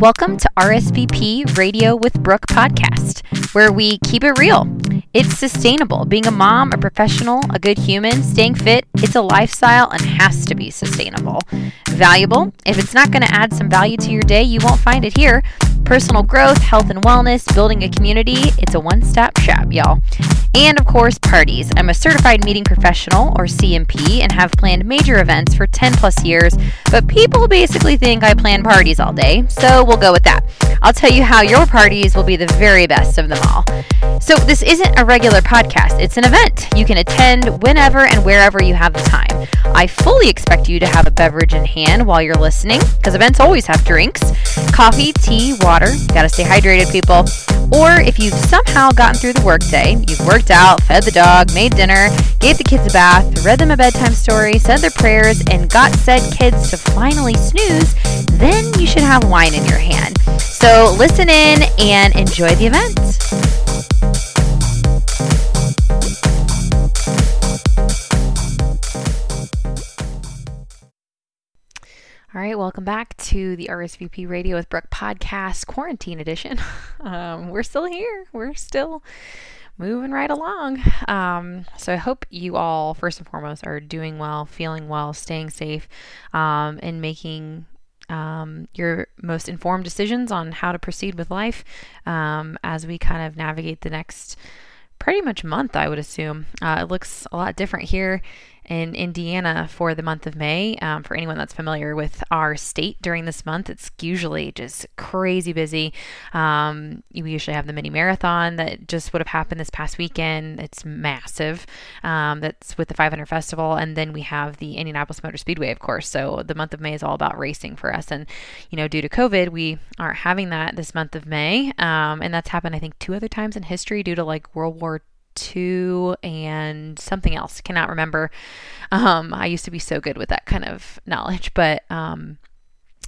Welcome to RSVP Radio with Brooke podcast, where we keep it real. It's sustainable. Being a mom, a professional, a good human, staying fit, it's a lifestyle and has to be sustainable. Valuable. If it's not going to add some value to your day, you won't find it here. Personal growth, health and wellness, building a community, it's a one stop shop, y'all. And of course, parties. I'm a certified meeting professional, or CMP, and have planned major events for 10 plus years, but people basically think I plan parties all day, so we'll go with that. I'll tell you how your parties will be the very best of them all. So, this isn't a regular podcast, it's an event. You can attend whenever and wherever you have the time. I fully expect you to have a beverage in hand while you're listening, because events always have drinks coffee, tea, water. Gotta stay hydrated, people. Or if you've somehow gotten through the workday, you've worked out, fed the dog, made dinner, gave the kids a bath, read them a bedtime story, said their prayers, and got said kids to finally snooze, then you should have wine in your hand. So listen in and enjoy the event. All right, welcome back to the RSVP Radio with Brooke podcast quarantine edition. Um, we're still here. We're still moving right along. Um, so I hope you all, first and foremost, are doing well, feeling well, staying safe, um, and making um, your most informed decisions on how to proceed with life um, as we kind of navigate the next pretty much month, I would assume. Uh, it looks a lot different here in Indiana for the month of May. Um, for anyone that's familiar with our state during this month, it's usually just crazy busy. Um, we usually have the mini marathon that just would have happened this past weekend. It's massive. Um, that's with the 500 Festival. And then we have the Indianapolis Motor Speedway, of course. So the month of May is all about racing for us. And, you know, due to COVID, we aren't having that this month of May. Um, and that's happened, I think, two other times in history due to like World War two and something else. Cannot remember. Um, I used to be so good with that kind of knowledge, but um,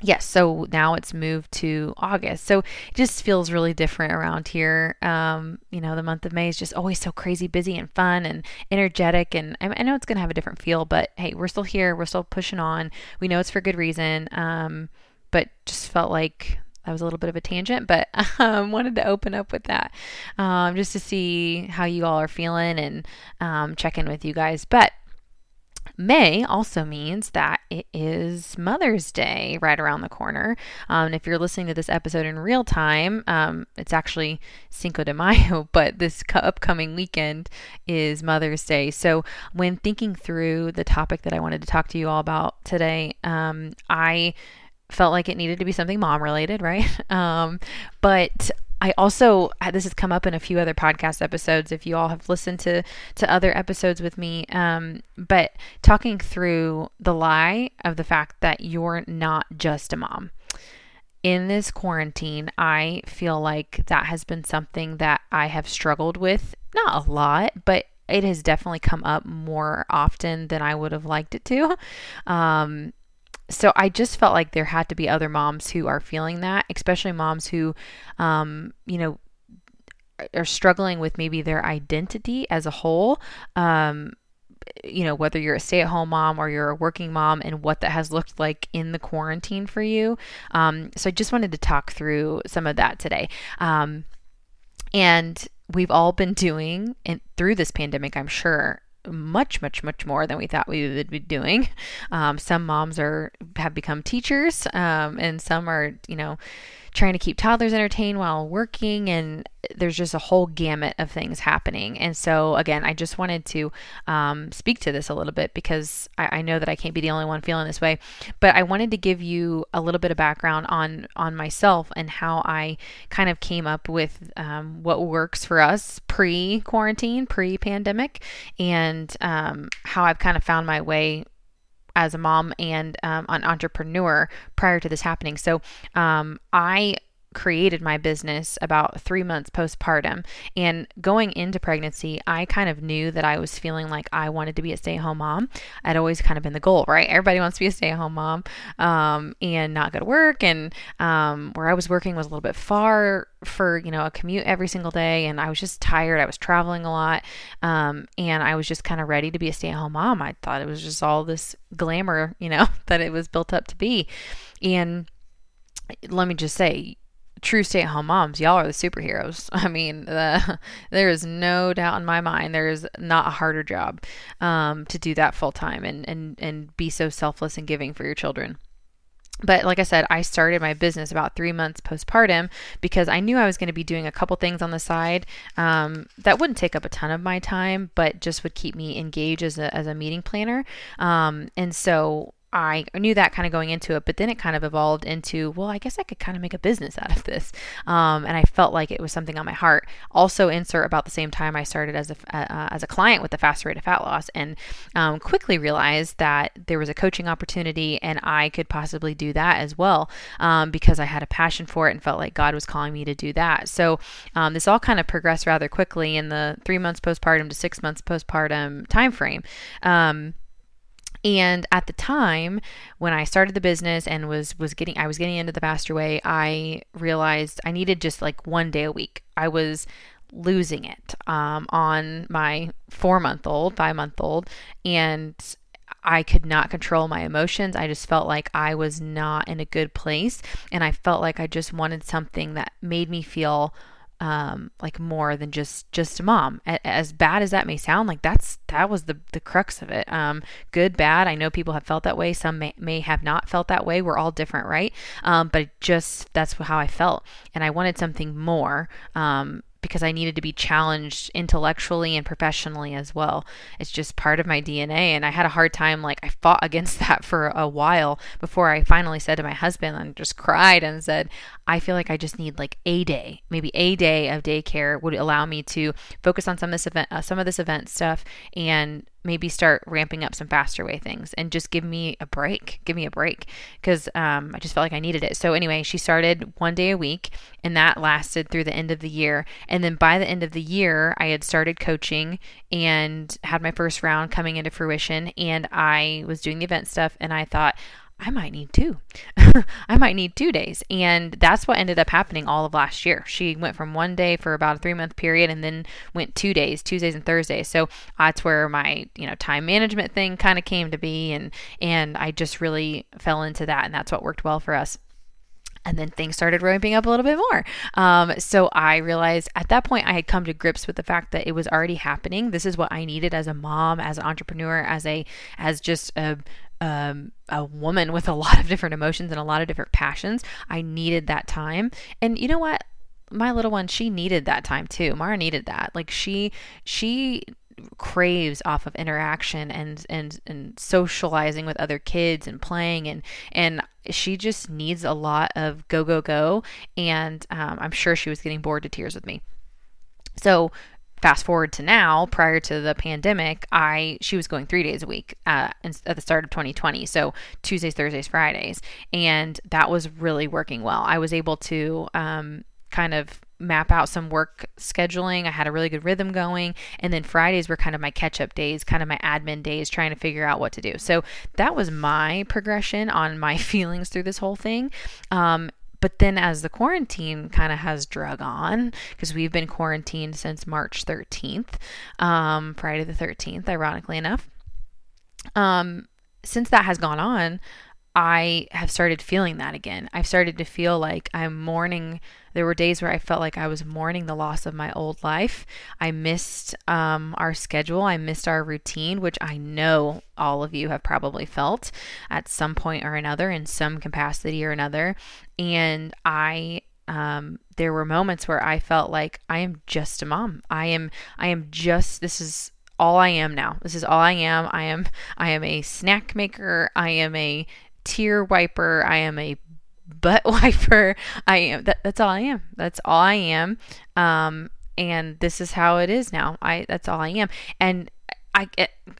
yes, so now it's moved to August. So it just feels really different around here. Um, you know, the month of May is just always so crazy busy and fun and energetic. And I, I know it's going to have a different feel, but hey, we're still here. We're still pushing on. We know it's for good reason. Um, but just felt like that was a little bit of a tangent, but um, wanted to open up with that um, just to see how you all are feeling and um, check in with you guys. But May also means that it is Mother's Day right around the corner. Um, if you're listening to this episode in real time, um, it's actually Cinco de Mayo, but this upcoming weekend is Mother's Day. So, when thinking through the topic that I wanted to talk to you all about today, um, I felt like it needed to be something mom related, right? Um, but I also this has come up in a few other podcast episodes. If you all have listened to to other episodes with me, um, but talking through the lie of the fact that you're not just a mom. In this quarantine, I feel like that has been something that I have struggled with, not a lot, but it has definitely come up more often than I would have liked it to. Um, so I just felt like there had to be other moms who are feeling that, especially moms who, um, you know, are struggling with maybe their identity as a whole. Um, you know, whether you're a stay at home mom or you're a working mom and what that has looked like in the quarantine for you. Um, so I just wanted to talk through some of that today. Um, and we've all been doing and through this pandemic, I'm sure, much, much, much more than we thought we would be doing. Um, some moms are have become teachers, um, and some are, you know, trying to keep toddlers entertained while working and there's just a whole gamut of things happening. And so again i just wanted to um, speak to this a little bit because I, I, know that i can't be the only one feeling this way but i wanted to give you a little bit of background on on myself and how i kind of came up with um, what works for us pre quarantine pre pandemic and um, how i've kind of found my way as a mom and um, an entrepreneur prior to this happening. So um, I created my business about three months postpartum. And going into pregnancy, I kind of knew that I was feeling like I wanted to be a stay at home mom. I'd always kind of been the goal, right? Everybody wants to be a stay at home mom um, and not go to work. And um, where I was working was a little bit far for, you know, a commute every single day. And I was just tired. I was traveling a lot. Um, and I was just kind of ready to be a stay at home mom. I thought it was just all this glamour, you know, that it was built up to be. And let me just say, true stay at home moms, y'all are the superheroes. I mean, the, there is no doubt in my mind there is not a harder job um, to do that full time and, and, and be so selfless and giving for your children. But like I said, I started my business about three months postpartum because I knew I was going to be doing a couple things on the side um, that wouldn't take up a ton of my time, but just would keep me engaged as a, as a meeting planner. Um, and so I knew that kind of going into it, but then it kind of evolved into, well, I guess I could kind of make a business out of this. Um, and I felt like it was something on my heart. Also, insert about the same time I started as a, uh, as a client with the Faster Way of Fat Loss and um, quickly realized that there was a coaching opportunity and I could possibly do that as well um, because I had a passion for it and felt like God was calling me to do that. So um, this all kind of progressed rather quickly in the three months postpartum to six months postpartum timeframe. Um, and at the time when I started the business and was was getting I was getting into the faster way, I realized I needed just like one day a week. I was losing it um, on my four month old, five month old, and I could not control my emotions. I just felt like I was not in a good place. And I felt like I just wanted something that made me feel um, like more than just just a mom. As bad as that may sound, like that's that was the the crux of it. Um, good, bad. I know people have felt that way. Some may, may have not felt that way. We're all different, right? Um, but just that's how I felt, and I wanted something more. Um, because I needed to be challenged intellectually and professionally as well. It's just part of my DNA. And I had a hard time, like, I fought against that for a while before I finally said to my husband and just cried and said, I feel like I just need like a day, maybe a day of daycare would allow me to focus on some of this event, uh, some of this event stuff and maybe start ramping up some faster way things and just give me a break. Give me a break because um, I just felt like I needed it. So, anyway, she started one day a week and that lasted through the end of the year. And then by the end of the year, I had started coaching and had my first round coming into fruition. And I was doing the event stuff and I thought, I might need two. I might need two days. And that's what ended up happening all of last year. She went from one day for about a three month period and then went two days, Tuesdays and Thursdays. So that's where my, you know, time management thing kind of came to be. And, and I just really fell into that. And that's what worked well for us and then things started ramping up a little bit more. Um, so I realized at that point I had come to grips with the fact that it was already happening. This is what I needed as a mom, as an entrepreneur, as a as just a um, a woman with a lot of different emotions and a lot of different passions. I needed that time. And you know what? My little one, she needed that time too. Mara needed that. Like she she craves off of interaction and and and socializing with other kids and playing and and she just needs a lot of go go go and um, i'm sure she was getting bored to tears with me so fast forward to now prior to the pandemic i she was going three days a week uh, at the start of 2020 so tuesdays thursdays fridays and that was really working well. I was able to um, kind of map out some work scheduling. I had a really good rhythm going and then fridays were kind of my catch up days kind of my admin days trying to figure out what to do. So that was my progression on my feelings through this whole thing. Um, but then as the quarantine kind of has drug on, because we've been quarantined since March 13th, um, Friday the 13th, ironically enough, um, since that has gone on, I have started feeling that again. I've started to feel like I'm mourning. There were days where I felt like I was mourning the loss of my old life. I missed um, our schedule. I missed our routine, which I know all of you have probably felt at some point or another, in some capacity or another. And I um, there were moments where I felt like I am just a mom. I am I am just this is all I am now. This is all I am. I am I am a snack maker. I am a tear wiper. I am a butt wiper. I am that, that's all I am. That's all I am. Um, and this is how it is now. I that's all I am. And I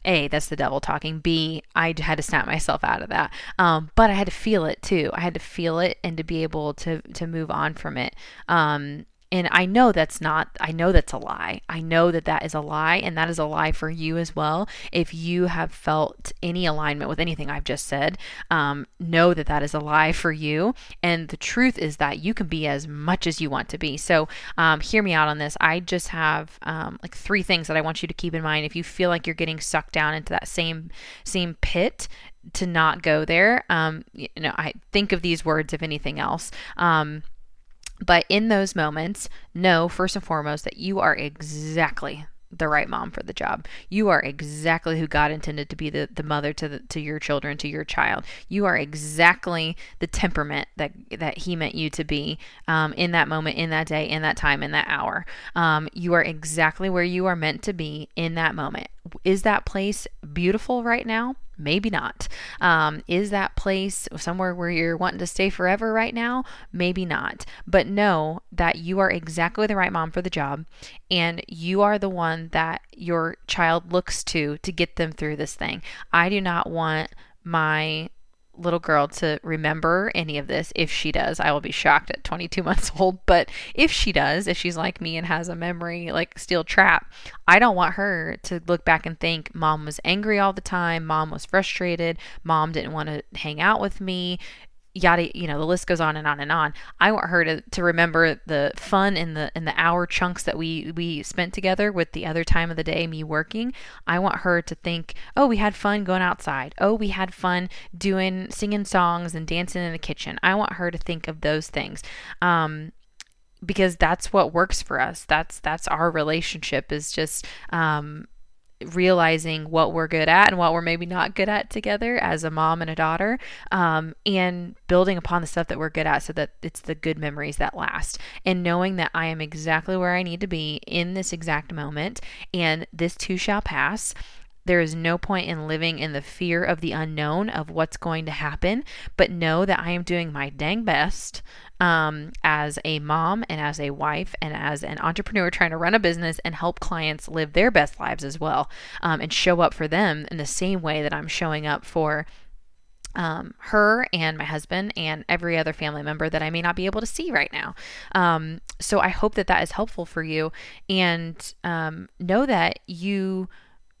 a that's the devil talking. B I had to snap myself out of that. Um, but I had to feel it too. I had to feel it and to be able to to move on from it. Um, and I know that's not, I know that's a lie. I know that that is a lie, and that is a lie for you as well. If you have felt any alignment with anything I've just said, um, know that that is a lie for you. And the truth is that you can be as much as you want to be. So, um, hear me out on this. I just have um, like three things that I want you to keep in mind. If you feel like you're getting sucked down into that same same pit, to not go there. Um, you know, I think of these words if anything else. But in those moments, know first and foremost that you are exactly the right mom for the job. You are exactly who God intended to be the, the mother to the, to your children, to your child. You are exactly the temperament that that He meant you to be um, in that moment, in that day, in that time, in that hour. Um, you are exactly where you are meant to be in that moment. Is that place beautiful right now? Maybe not. Um, is that place somewhere where you're wanting to stay forever right now? Maybe not. But know that you are exactly the right mom for the job, and you are the one that your child looks to to get them through this thing. I do not want my little girl to remember any of this. If she does, I will be shocked at 22 months old. But if she does, if she's like me and has a memory like steel trap, I don't want her to look back and think mom was angry all the time, mom was frustrated, mom didn't want to hang out with me yada you know the list goes on and on and on. I want her to, to remember the fun in the in the hour chunks that we we spent together with the other time of the day me working. I want her to think oh we had fun going outside. Oh we had fun doing singing songs and dancing in the kitchen. I want her to think of those things um, because that's what works for us. That's that's our relationship is just um, realizing what we're good at and what we're maybe not good at together as a mom and a daughter um, and building upon the stuff that we're good at so that it's the good memories that last. And knowing that i am exactly where i need to be in this exact moment and this too shall pass there is no point in living in the fear of the unknown of what's going to happen, but know that I am doing my dang best um, as a mom and as a wife and as an entrepreneur trying to run a business and help clients live their best lives as well um, and show up for them in the same way that I'm showing up for um, her and my husband and every other family member that I may not be able to see right now. Um, so I hope that that is helpful for you and um, know that you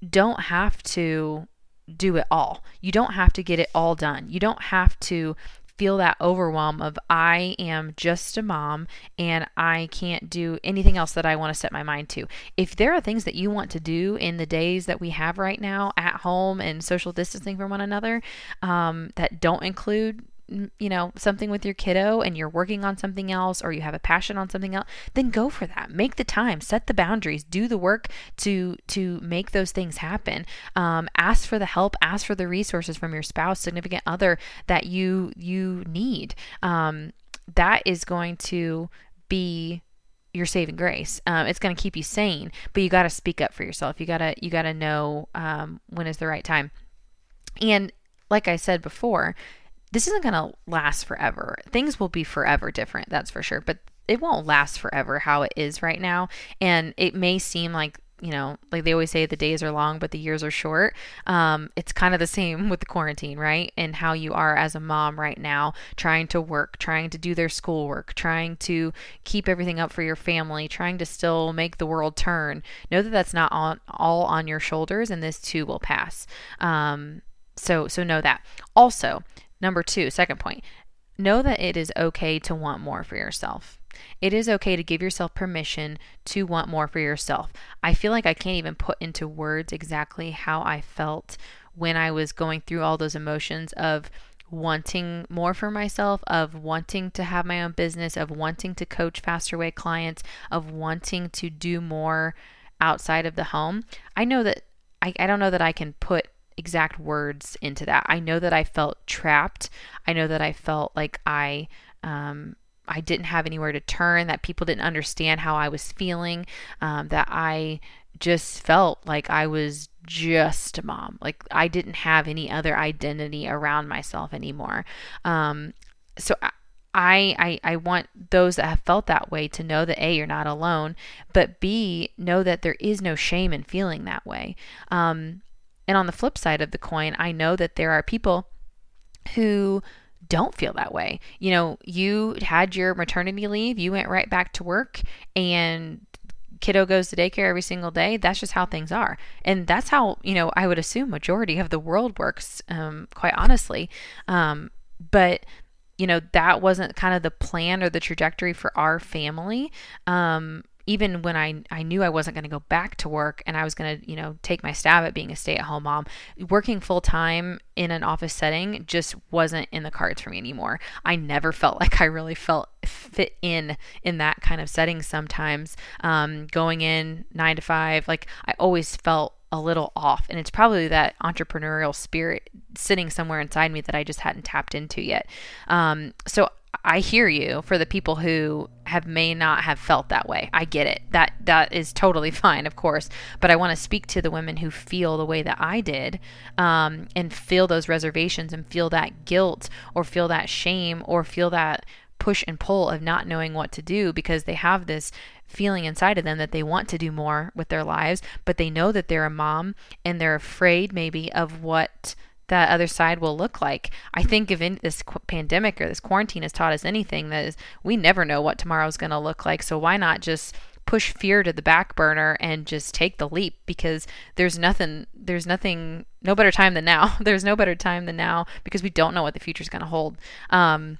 don't have to do it all. You don't have to get it all done. You don't have to feel that overwhelm of I am just a mom and I can't do anything else that I want to set my mind to. If there are things that you want to do in the days that we have right now at home and social distancing from one another um, that don't include you know, something with your kiddo and you're working on something else or you have a passion on something else, then go for that. Make the time, set the boundaries, do the work to to make those things happen. Um, ask for the help, ask for the resources from your spouse, significant other that you you need. Um, that is going to be your saving grace. Um, it's going to keep you sane, but you got to speak up for yourself. You gotta you gotta know um, when is the right time. And like I said before, this isn't going to last forever. Things will be forever different, that's for sure, but it won't last forever how it is right now. And it may seem like you know, like they always say, the days are long, but the years are short. Um, it's kind of the same with the quarantine, right? And how you are as a mom right now, trying to work, trying to do their schoolwork, trying to keep everything up for your family, trying to still make the world turn. Know that that's not on, all on your shoulders, and this too will pass. Um, so, so know that. Also, Number two, second point, know that it is okay to want more for yourself. It is okay to give yourself permission to want more for yourself. I feel like I can't even put into words exactly how I felt when I was going through all those emotions of wanting more for myself, of wanting to have my own business, of wanting to coach faster way clients, of wanting to do more outside of the home. I know that I, I don't know that I can put exact words into that. I know that I felt trapped. I know that I felt like I um, I didn't have anywhere to turn. That people didn't understand how I was feeling. Um, that I just felt like I was just a mom. Like I didn't have any other identity around myself anymore. Um, so I, I, I want those that have felt that way to know that A, you're not alone, but B, know that there is no shame in feeling that way. Um, and on the flip side of the coin, I know that there are people who don't feel that way. You know, you had your maternity leave, you went right back to work, and kiddo goes to daycare every single day. That's just how things are. And that's how, you know, I would assume majority of the world works, um, quite honestly. Um, but you know, that wasn't kind of the plan or the trajectory for our family. Um, even when I, I knew I wasn't going to go back to work and I was going to, you know, take my stab at being a stay at home mom, working full time in an office setting just wasn't in the cards for me anymore. I never felt like I really felt fit in in that kind of setting sometimes. Um, going in nine to five, like I always felt a little off. And it's probably that entrepreneurial spirit sitting somewhere inside me that I just hadn't tapped into yet. Um, so I hear you for the people who have may not have felt that way. I get it. That that is totally fine, of course. But I want to speak to the women who feel the way that I did, um, and feel those reservations, and feel that guilt, or feel that shame, or feel that push and pull of not knowing what to do because they have this feeling inside of them that they want to do more with their lives, but they know that they're a mom and they're afraid maybe of what that other side will look like. I think if in this pandemic or this quarantine has taught us anything, that is we never know what tomorrow is going to look like. So why not just push fear to the back burner and just take the leap because there's nothing there's nothing no better time than now there's no better time than now because we don't know what the future is going to hold um,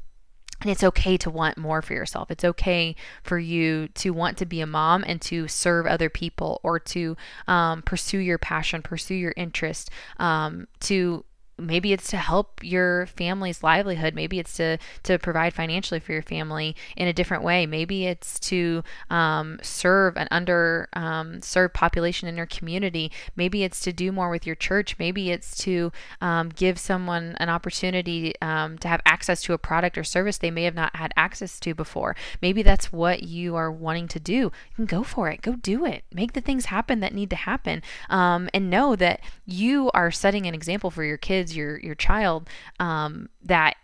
and it's okay to want more for yourself. It's okay for you to want to be a mom and to serve other people or to um, pursue your passion, pursue your interest, um, to maybe it's to help your family's livelihood. Maybe it's to to provide financially for your family in a different way. Maybe it's to um, serve an under um, served population in your community. Maybe it's to do more with your church. Maybe it's to um, give someone an opportunity um, to have access to a product or service they may have not had access to before. Maybe that's what you are wanting to do. You can go for it. Go do it. Make the things happen that need to happen. Um, and know that you are setting an example for your kids kids, your your child, um, that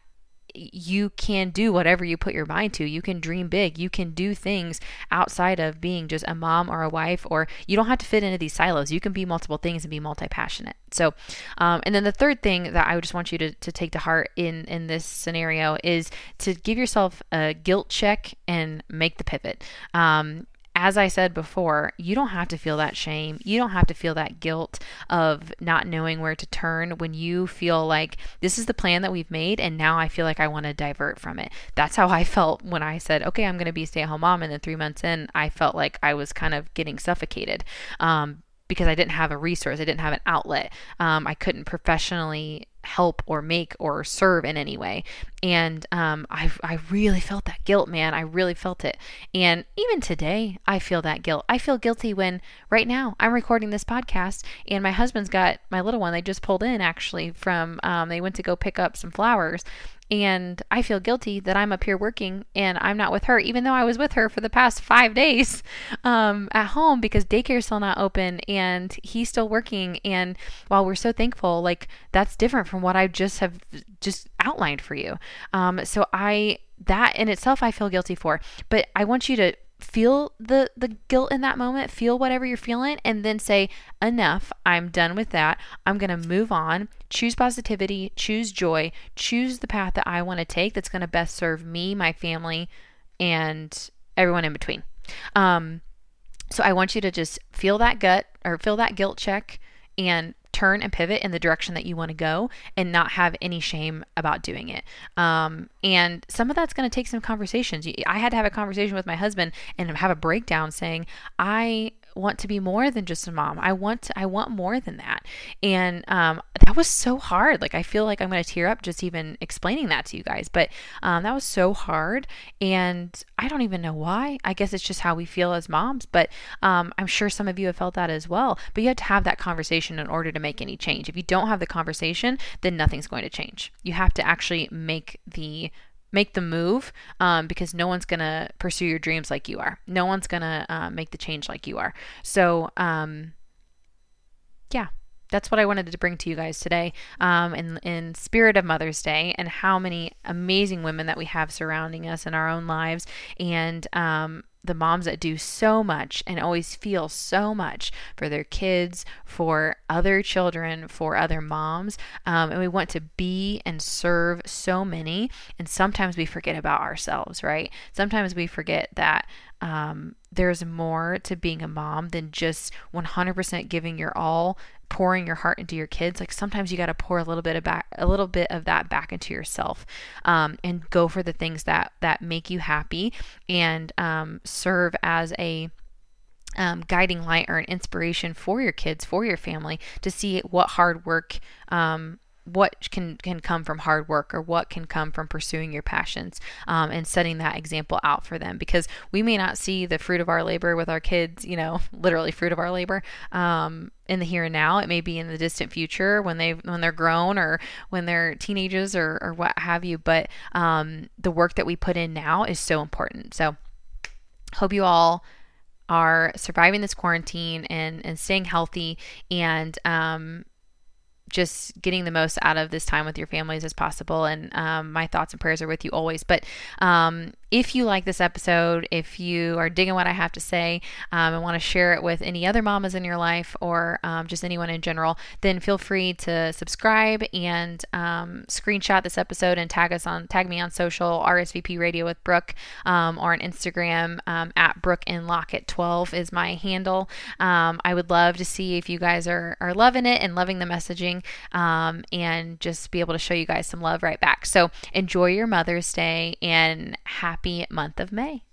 you can do whatever you put your mind to. You can dream big. You can do things outside of being just a mom or a wife, or you don't have to fit into these silos. You can be multiple things and be multi passionate. So, um, and then the third thing that I just want you to, to take to heart in, in this scenario is to give yourself a guilt check and make the pivot. Um, as I said before, you don't have to feel that shame. You don't have to feel that guilt of not knowing where to turn when you feel like this is the plan that we've made and now I feel like I want to divert from it. That's how I felt when I said, okay, I'm going to be stay at home mom. And then three months in, I felt like I was kind of getting suffocated. Um, because I didn't have a resource, I didn't have an outlet. Um, I couldn't professionally help or make or serve in any way. And um, I, I really felt that guilt, man. I really felt it. And even today, I feel that guilt. I feel guilty when right now I'm recording this podcast and my husband's got my little one. They just pulled in actually from, um, they went to go pick up some flowers and I feel guilty that I'm up here working and I'm not with her, even though I was with her for the past five days um, at home because daycare's still not open and he's still working. And while we're so thankful, like that's different from what I just have just outlined for you. Um, so I that in itself I feel guilty for, but I want you to feel the the guilt in that moment feel whatever you're feeling and then say enough i'm done with that. I'm going to move on. Choose positivity choose joy choose the path that i want to take that's going to best serve me my family and everyone in between. Um, so i want you to just feel that gut or feel that guilt check and turn and pivot in the direction that you want to go and not have any shame about doing it. Um, and some of that's going to take some conversations. I had to have a conversation with my husband and have a breakdown saying, I want to be more than just a mom. I want to, I want more than that. And um, that was so hard. Like I feel like I'm going to tear up just even explaining that to you guys. But um, that was so hard, and I don't even know why. I guess it's just how we feel as moms. But um, I'm sure some of you have felt that as well. But you have to have that conversation in order to make any change. If you don't have the conversation, then nothing's going to change. You have to actually make the make the move um, because no one's to pursue your dreams like you are. No one's to uh, make the change like you are. So, um, yeah, that's what I wanted to bring to you guys today um, in, in spirit of Mother's Day and how many amazing women that we have surrounding us in our own lives. And um, the moms that do so much and always feel so much for their kids, for other children, for other moms. Um, and we want to be and serve so many. And sometimes we forget about ourselves, right? Sometimes we forget that um, there's more to being a mom than just 100% giving your all pouring your heart into your kids. Like sometimes you got to pour a little bit of back a little bit of that back into yourself um, and go for the things that that make you happy and um, serve as a um, guiding light or an inspiration for your kids, for your family, to see what hard work um, what can can come from hard work or what can come from pursuing your passions um, and setting that example out for them. Because we may not see the fruit of our labor with our kids you know literally fruit of our labor um, in the here and now. It may be in the distant future when they when they're grown or when they're teenagers or, or what have you. But um, the work that we put in now is so important. So hope you all are surviving this quarantine and, and staying healthy and um, just getting the most out of this time with your families as possible. And um, my thoughts and prayers are with you always. But um, if you like this episode, if you are digging what I have to say um, and want to share it with any other mamas in your life or um, just anyone in general, then feel free to subscribe and um, screenshot this episode and tag us on tag me on social RSVP Radio with Brooke um, or on Instagram um, at Brooke and Lockett 12 is my handle. Um, I would love to see if you guys are are loving it and loving the messaging and just be able to show you guys some love right back. So enjoy your Mother's Day and happy happy month of May.